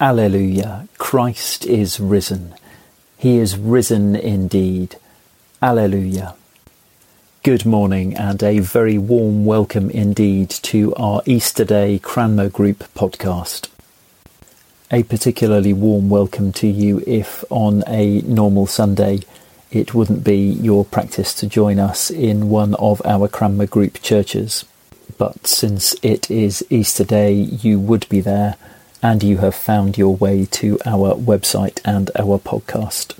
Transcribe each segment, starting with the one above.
Alleluia, Christ is risen. He is risen indeed. Alleluia. Good morning and a very warm welcome indeed to our Easter Day Cranmer Group podcast. A particularly warm welcome to you if on a normal Sunday it wouldn't be your practice to join us in one of our Cranmer Group churches. But since it is Easter Day, you would be there and you have found your way to our website and our podcast.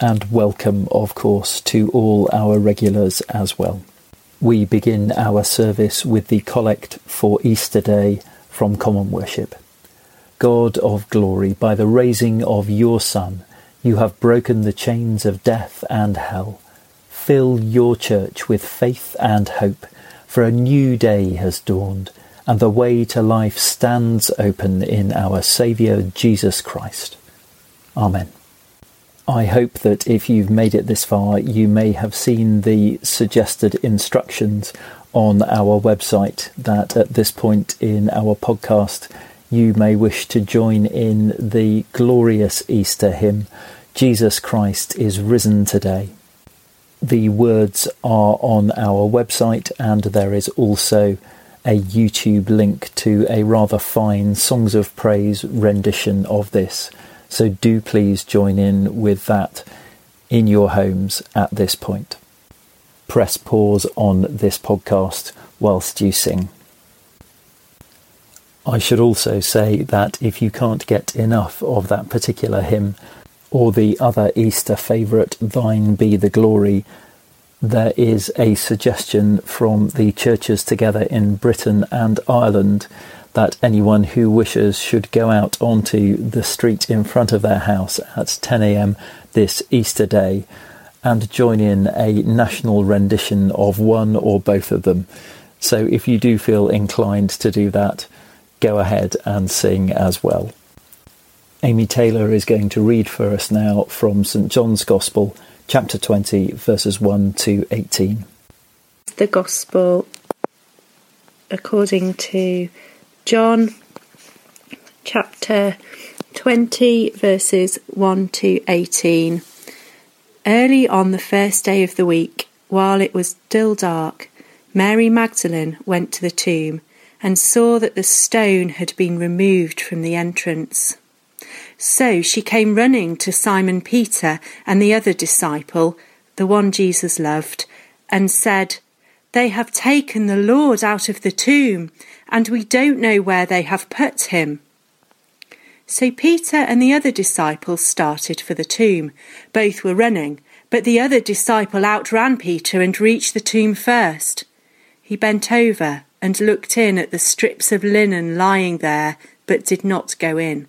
And welcome, of course, to all our regulars as well. We begin our service with the collect for Easter Day from Common Worship. God of glory, by the raising of your Son, you have broken the chains of death and hell. Fill your church with faith and hope, for a new day has dawned, and the way to life stands open in our Saviour Jesus Christ. Amen. I hope that if you've made it this far, you may have seen the suggested instructions on our website that at this point in our podcast you may wish to join in the glorious Easter hymn, Jesus Christ is risen today. The words are on our website, and there is also a YouTube link to a rather fine Songs of Praise rendition of this. So do please join in with that in your homes at this point. Press pause on this podcast whilst you sing. I should also say that if you can't get enough of that particular hymn or the other Easter favourite, Thine Be the Glory, there is a suggestion from the churches together in Britain and Ireland that anyone who wishes should go out onto the street in front of their house at 10am this Easter day and join in a national rendition of one or both of them. So if you do feel inclined to do that, go ahead and sing as well. Amy Taylor is going to read for us now from St John's Gospel, chapter 20, verses 1 to 18. The Gospel according to John, chapter 20, verses 1 to 18. Early on the first day of the week, while it was still dark, Mary Magdalene went to the tomb and saw that the stone had been removed from the entrance. So she came running to Simon Peter and the other disciple, the one Jesus loved, and said, They have taken the Lord out of the tomb, and we don't know where they have put him. So Peter and the other disciple started for the tomb. Both were running, but the other disciple outran Peter and reached the tomb first. He bent over and looked in at the strips of linen lying there, but did not go in.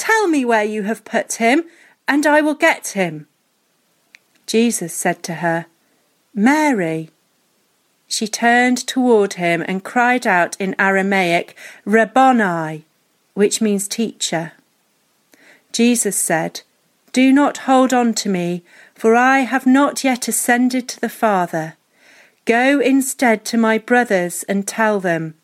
tell me where you have put him, and I will get him. Jesus said to her, Mary. She turned toward him and cried out in Aramaic, Rabboni, which means teacher. Jesus said, Do not hold on to me, for I have not yet ascended to the Father. Go instead to my brothers and tell them,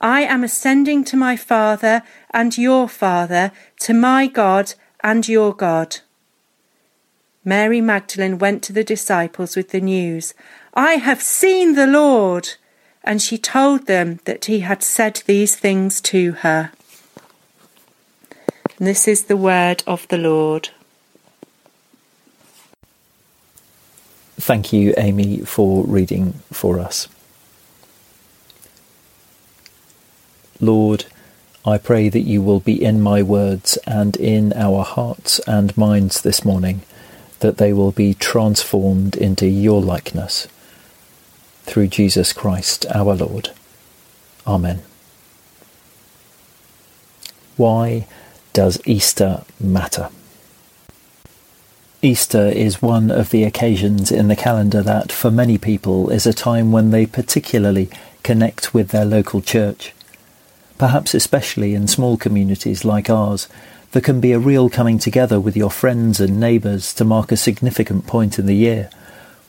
I am ascending to my Father and your Father, to my God and your God. Mary Magdalene went to the disciples with the news, I have seen the Lord. And she told them that he had said these things to her. And this is the word of the Lord. Thank you, Amy, for reading for us. Lord, I pray that you will be in my words and in our hearts and minds this morning, that they will be transformed into your likeness. Through Jesus Christ our Lord. Amen. Why does Easter matter? Easter is one of the occasions in the calendar that, for many people, is a time when they particularly connect with their local church. Perhaps especially in small communities like ours, there can be a real coming together with your friends and neighbours to mark a significant point in the year,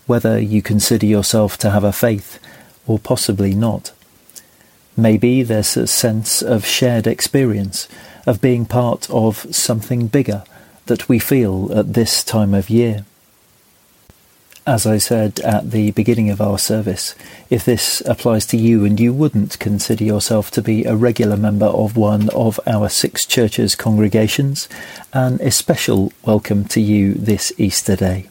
whether you consider yourself to have a faith or possibly not. Maybe there's a sense of shared experience, of being part of something bigger that we feel at this time of year. As I said at the beginning of our service, if this applies to you and you wouldn't consider yourself to be a regular member of one of our six churches' congregations, an especial welcome to you this Easter day.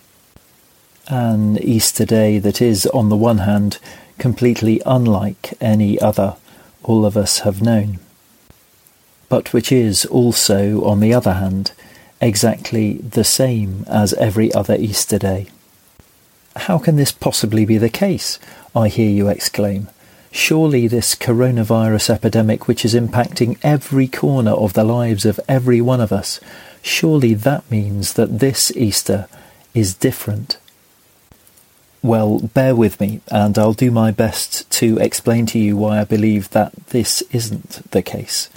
An Easter day that is, on the one hand, completely unlike any other all of us have known, but which is also, on the other hand, exactly the same as every other Easter day. How can this possibly be the case? I hear you exclaim. Surely this coronavirus epidemic, which is impacting every corner of the lives of every one of us, surely that means that this Easter is different. Well, bear with me, and I'll do my best to explain to you why I believe that this isn't the case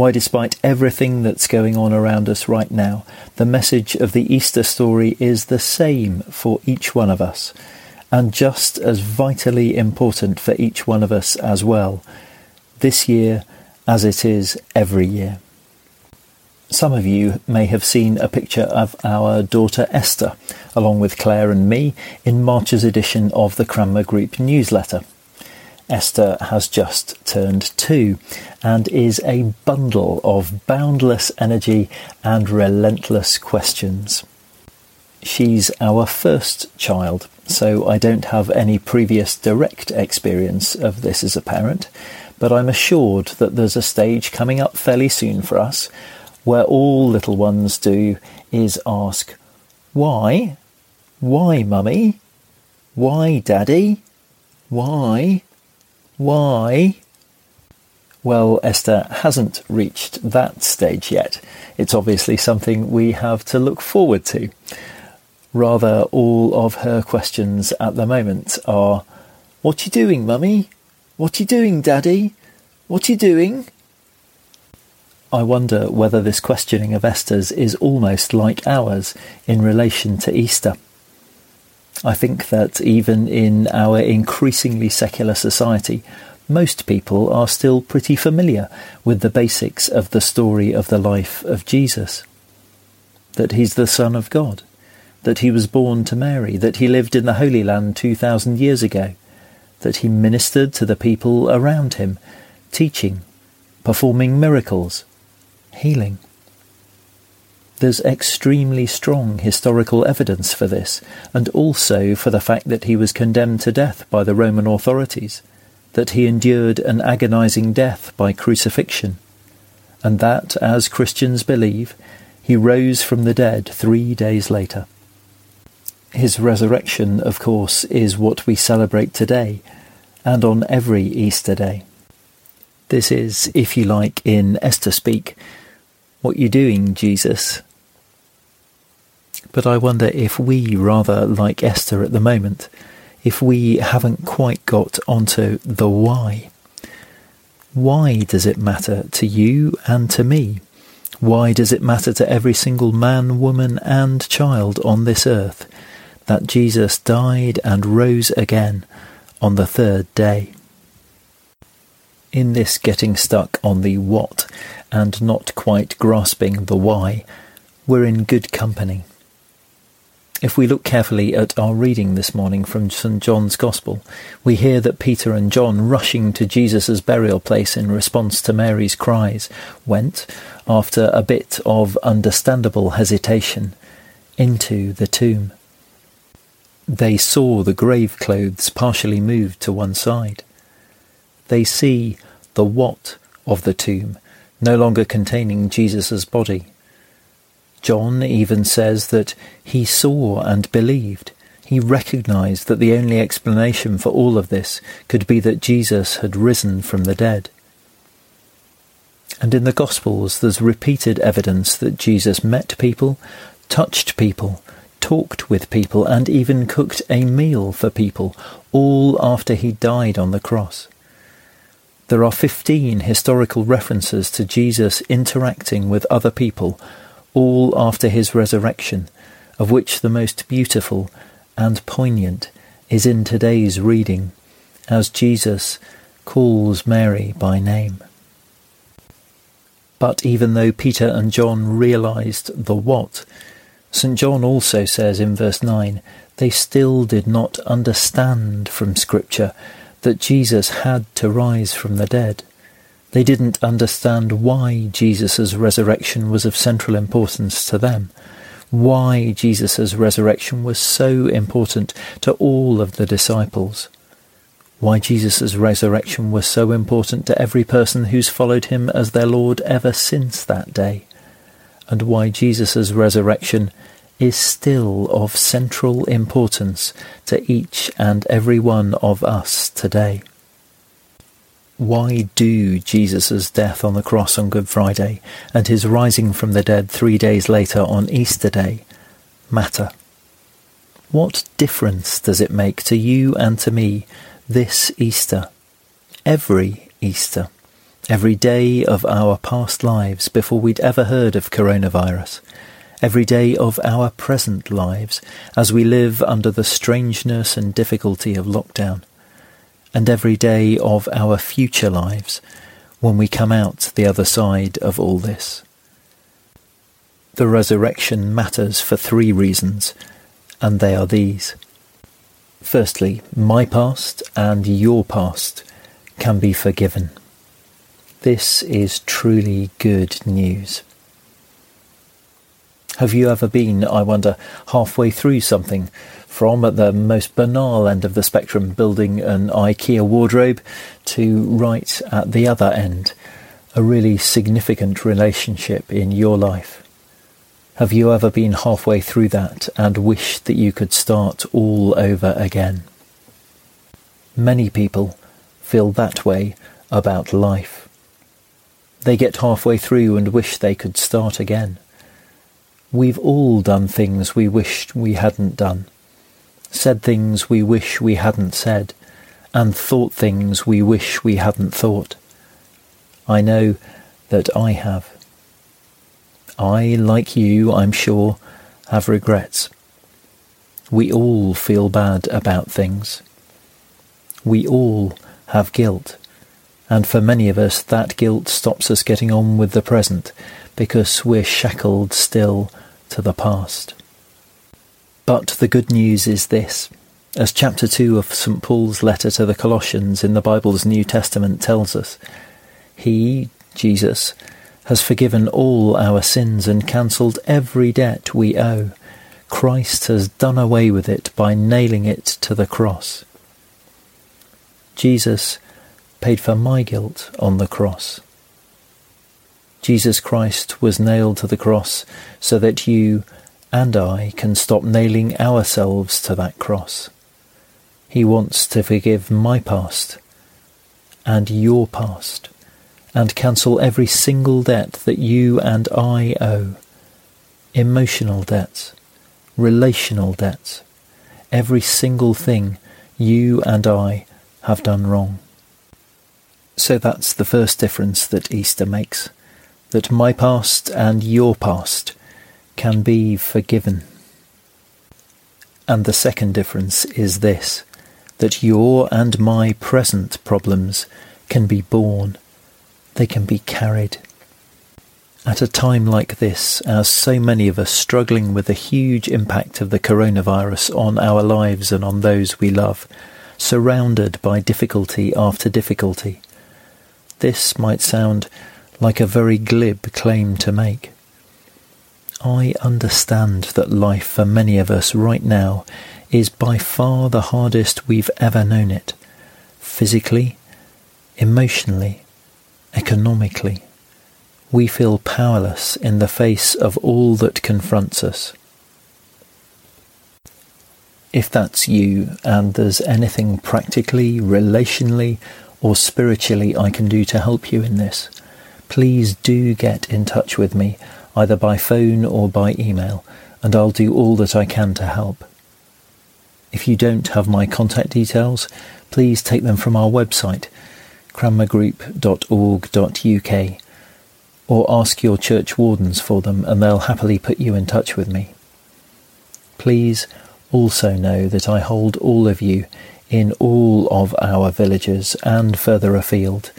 why, despite everything that's going on around us right now, the message of the Easter story is the same for each one of us, and just as vitally important for each one of us as well, this year as it is every year. Some of you may have seen a picture of our daughter Esther, along with Claire and me, in March's edition of the Cranmer Group newsletter. Esther has just turned two and is a bundle of boundless energy and relentless questions. She's our first child, so I don't have any previous direct experience of this as a parent, but I'm assured that there's a stage coming up fairly soon for us where all little ones do is ask, Why? Why, mummy? Why, daddy? Why? Why? Well, Esther hasn't reached that stage yet. It's obviously something we have to look forward to. Rather, all of her questions at the moment are What are you doing, mummy? What are you doing, daddy? What are you doing? I wonder whether this questioning of Esther's is almost like ours in relation to Easter. I think that even in our increasingly secular society, most people are still pretty familiar with the basics of the story of the life of Jesus. That he's the Son of God, that he was born to Mary, that he lived in the Holy Land 2,000 years ago, that he ministered to the people around him, teaching, performing miracles, healing. There's extremely strong historical evidence for this, and also for the fact that he was condemned to death by the Roman authorities, that he endured an agonizing death by crucifixion, and that, as Christians believe, he rose from the dead three days later. His resurrection, of course, is what we celebrate today, and on every Easter day. This is, if you like, in Esther speak, what you're doing, Jesus? But I wonder if we, rather like Esther at the moment, if we haven't quite got onto the why. Why does it matter to you and to me Why does it matter to every single man, woman, and child on this earth that Jesus died and rose again on the third day? In this getting stuck on the what and not quite grasping the why, we're in good company. If we look carefully at our reading this morning from St. John's Gospel, we hear that Peter and John, rushing to Jesus' burial place in response to Mary's cries, went, after a bit of understandable hesitation, into the tomb. They saw the grave clothes partially moved to one side. They see the what of the tomb, no longer containing Jesus' body. John even says that he saw and believed. He recognized that the only explanation for all of this could be that Jesus had risen from the dead. And in the Gospels, there's repeated evidence that Jesus met people, touched people, talked with people, and even cooked a meal for people, all after he died on the cross. There are 15 historical references to Jesus interacting with other people all after his resurrection, of which the most beautiful and poignant is in today's reading, as Jesus calls Mary by name. But even though Peter and John realized the what, St. John also says in verse 9, they still did not understand from Scripture that Jesus had to rise from the dead. They didn't understand why Jesus' resurrection was of central importance to them, why Jesus' resurrection was so important to all of the disciples, why Jesus' resurrection was so important to every person who's followed him as their Lord ever since that day, and why Jesus' resurrection is still of central importance to each and every one of us today. Why do Jesus' death on the cross on Good Friday and his rising from the dead three days later on Easter Day matter? What difference does it make to you and to me this Easter, every Easter, every day of our past lives before we'd ever heard of coronavirus, every day of our present lives as we live under the strangeness and difficulty of lockdown? And every day of our future lives when we come out the other side of all this. The resurrection matters for three reasons, and they are these. Firstly, my past and your past can be forgiven. This is truly good news. Have you ever been, I wonder, halfway through something from at the most banal end of the spectrum, building an IKEA wardrobe, to right at the other end, a really significant relationship in your life. Have you ever been halfway through that and wished that you could start all over again? Many people feel that way about life. They get halfway through and wish they could start again. We've all done things we wished we hadn't done said things we wish we hadn't said, and thought things we wish we hadn't thought. I know that I have. I, like you, I'm sure, have regrets. We all feel bad about things. We all have guilt, and for many of us that guilt stops us getting on with the present because we're shackled still to the past. But the good news is this. As chapter 2 of St. Paul's letter to the Colossians in the Bible's New Testament tells us, He, Jesus, has forgiven all our sins and cancelled every debt we owe. Christ has done away with it by nailing it to the cross. Jesus paid for my guilt on the cross. Jesus Christ was nailed to the cross so that you and I can stop nailing ourselves to that cross. He wants to forgive my past and your past and cancel every single debt that you and I owe. Emotional debts, relational debts, every single thing you and I have done wrong. So that's the first difference that Easter makes. that my past and your past can be forgiven. And the second difference is this that your and my present problems can be borne, they can be carried. At a time like this, as so many of us struggling with the huge impact of the coronavirus on our lives and on those we love, surrounded by difficulty after difficulty, this might sound like a very glib claim to make. I understand that life for many of us right now is by far the hardest we've ever known it, physically, emotionally, economically. We feel powerless in the face of all that confronts us. If that's you and there's anything practically, relationally, or spiritually I can do to help you in this, please do get in touch with me either by phone or by email, and I'll do all that I can to help. If you don't have my contact details, please take them from our website, cranmergroup.org.uk, or ask your church wardens for them and they'll happily put you in touch with me. Please also know that I hold all of you in all of our villages and further afield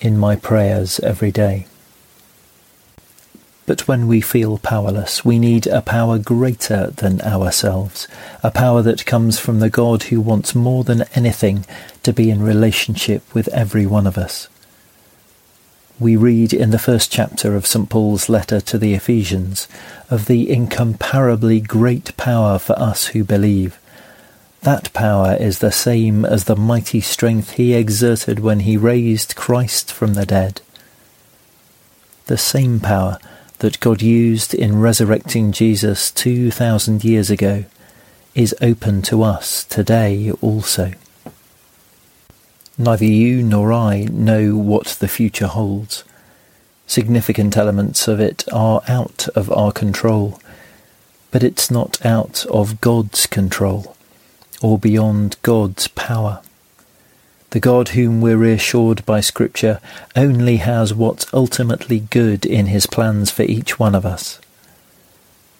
in my prayers every day. But when we feel powerless, we need a power greater than ourselves, a power that comes from the God who wants more than anything to be in relationship with every one of us. We read in the first chapter of St. Paul's letter to the Ephesians of the incomparably great power for us who believe. That power is the same as the mighty strength he exerted when he raised Christ from the dead. The same power that God used in resurrecting Jesus 2,000 years ago is open to us today also. Neither you nor I know what the future holds. Significant elements of it are out of our control, but it's not out of God's control or beyond God's power. The God whom we're reassured by Scripture only has what's ultimately good in his plans for each one of us.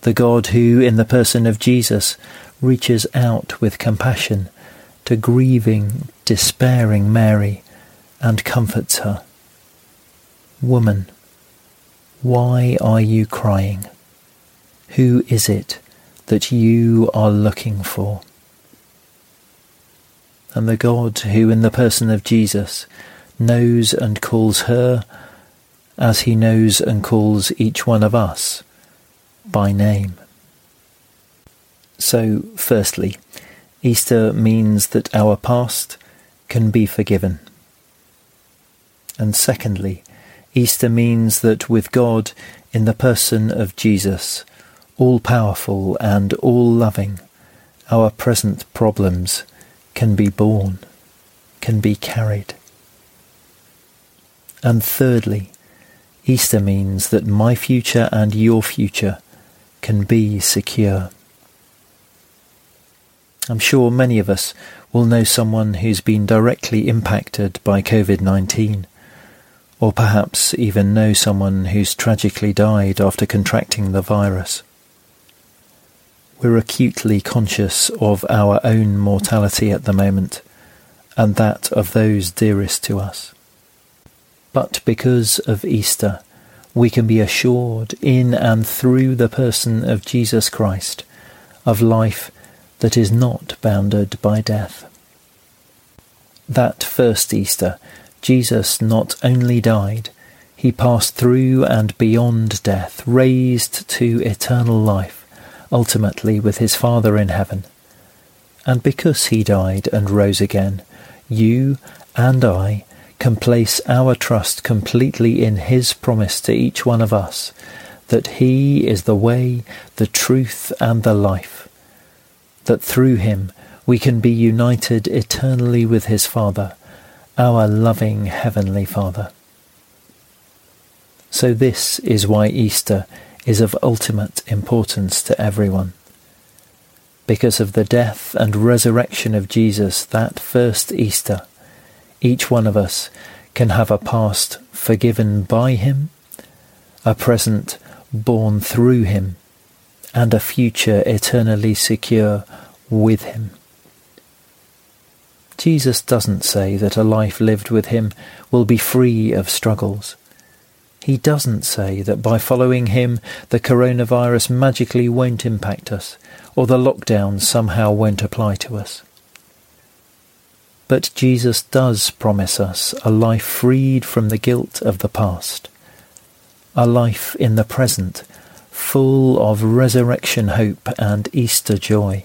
The God who, in the person of Jesus, reaches out with compassion to grieving, despairing Mary and comforts her. Woman, why are you crying? Who is it that you are looking for? And the God who, in the person of Jesus, knows and calls her as he knows and calls each one of us by name. So, firstly, Easter means that our past can be forgiven. And secondly, Easter means that with God in the person of Jesus, all powerful and all loving, our present problems can be borne, can be carried. And thirdly, Easter means that my future and your future can be secure. I'm sure many of us will know someone who's been directly impacted by COVID 19, or perhaps even know someone who's tragically died after contracting the virus we're acutely conscious of our own mortality at the moment and that of those dearest to us. But because of Easter, we can be assured in and through the person of Jesus Christ of life that is not bounded by death. That first Easter, Jesus not only died, he passed through and beyond death, raised to eternal life ultimately with his Father in heaven. And because he died and rose again, you and I can place our trust completely in his promise to each one of us that he is the way, the truth, and the life, that through him we can be united eternally with his Father, our loving Heavenly Father. So, this is why Easter is of ultimate importance to everyone. Because of the death and resurrection of Jesus that first Easter, each one of us can have a past forgiven by him, a present borne through him, and a future eternally secure with him. Jesus doesn't say that a life lived with him will be free of struggles. He doesn't say that by following him the coronavirus magically won't impact us or the lockdown somehow won't apply to us. But Jesus does promise us a life freed from the guilt of the past, a life in the present full of resurrection hope and Easter joy,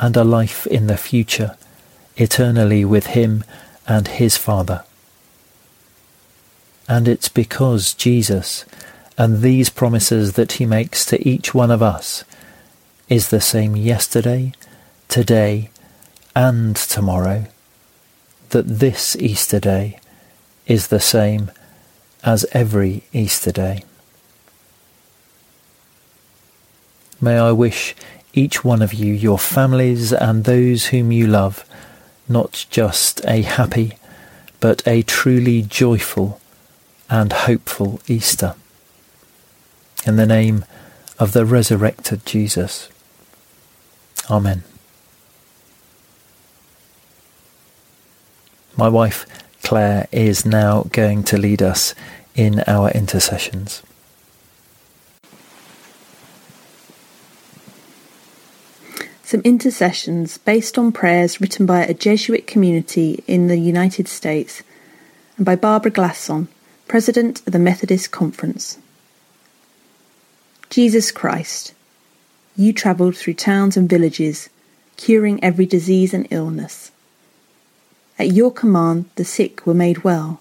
and a life in the future eternally with Him and His Father. And it's because Jesus and these promises that He makes to each one of us is the same yesterday, today, and tomorrow, that this Easter day is the same as every Easter day. May I wish each one of you, your families, and those whom you love, not just a happy, but a truly joyful and hopeful Easter. In the name of the resurrected Jesus. Amen. My wife Claire is now going to lead us in our intercessions. Some intercessions based on prayers written by a Jesuit community in the United States and by Barbara Glasson, President of the Methodist Conference. Jesus Christ, you travelled through towns and villages, curing every disease and illness. At your command, the sick were made well.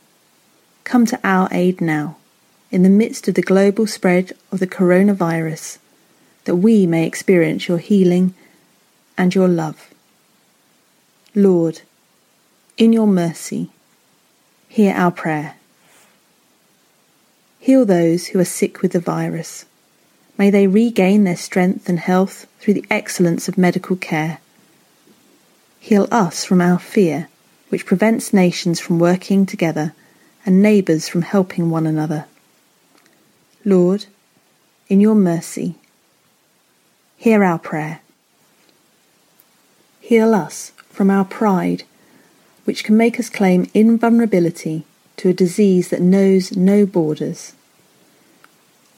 Come to our aid now, in the midst of the global spread of the coronavirus, that we may experience your healing and your love. Lord, in your mercy, hear our prayer. Heal those who are sick with the virus. May they regain their strength and health through the excellence of medical care. Heal us from our fear, which prevents nations from working together and neighbours from helping one another. Lord, in your mercy, hear our prayer. Heal us from our pride, which can make us claim invulnerability to a disease that knows no borders.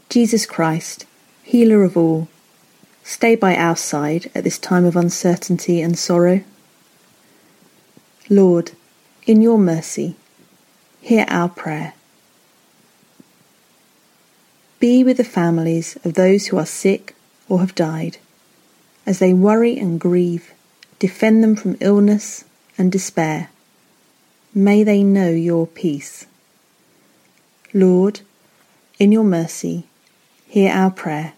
Jesus Christ, healer of all, stay by our side at this time of uncertainty and sorrow. Lord, in your mercy, hear our prayer. Be with the families of those who are sick or have died, as they worry and grieve Defend them from illness and despair. May they know your peace. Lord, in your mercy, hear our prayer.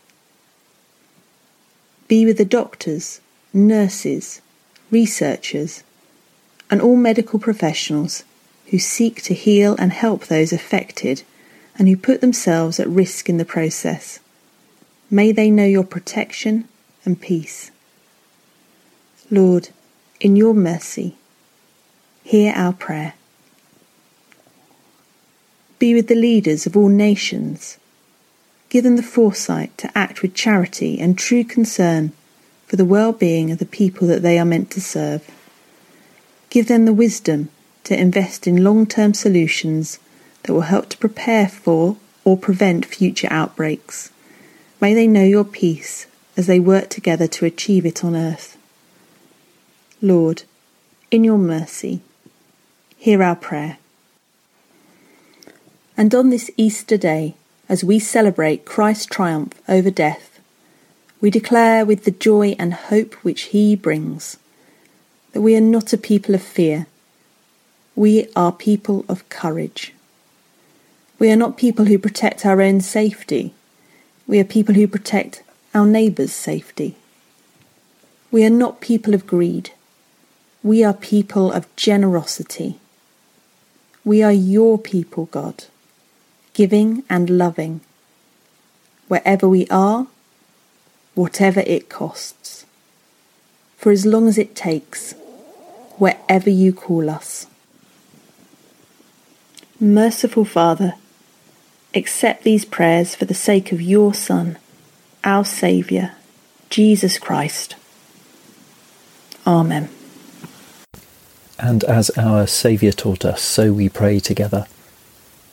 Be with the doctors, nurses, researchers, and all medical professionals who seek to heal and help those affected and who put themselves at risk in the process. May they know your protection and peace. Lord, in your mercy, hear our prayer. Be with the leaders of all nations. Give them the foresight to act with charity and true concern for the well being of the people that they are meant to serve. Give them the wisdom to invest in long term solutions that will help to prepare for or prevent future outbreaks. May they know your peace as they work together to achieve it on earth. Lord, in your mercy, hear our prayer. And on this Easter day, as we celebrate Christ's triumph over death, we declare with the joy and hope which he brings that we are not a people of fear, we are people of courage. We are not people who protect our own safety, we are people who protect our neighbour's safety. We are not people of greed we are people of generosity. We are your people, God, giving and loving, wherever we are, whatever it costs, for as long as it takes, wherever you call us. Merciful Father, accept these prayers for the sake of your Son, our Saviour, Jesus Christ. Amen. And as our Saviour taught us, so we pray together.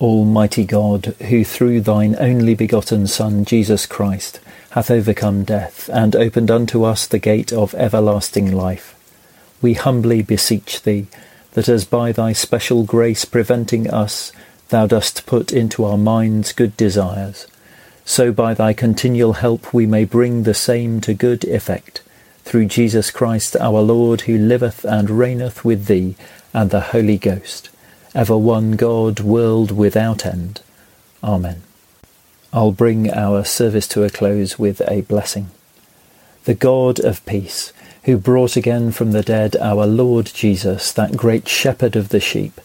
Almighty God, who through thine only begotten Son, Jesus Christ, hath overcome death, and opened unto us the gate of everlasting life, we humbly beseech thee, that as by thy special grace preventing us, thou dost put into our minds good desires, so by thy continual help we may bring the same to good effect, through Jesus Christ our Lord, who liveth and reigneth with thee and the Holy Ghost, ever one God, world without end. Amen. I'll bring our service to a close with a blessing. The God of peace, who brought again from the dead our Lord Jesus, that great shepherd of the sheep,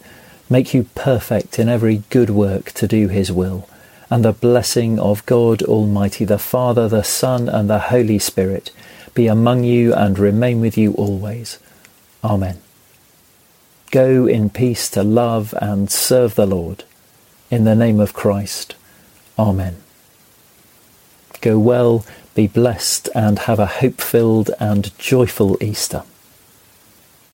make you perfect in every good work to do his will, and the blessing of God Almighty, the Father, the Son, and the Holy Spirit be among you and remain with you always. Amen. Go in peace to love and serve the Lord. In the name of Christ. Amen. Go well, be blessed, and have a hope filled and joyful Easter.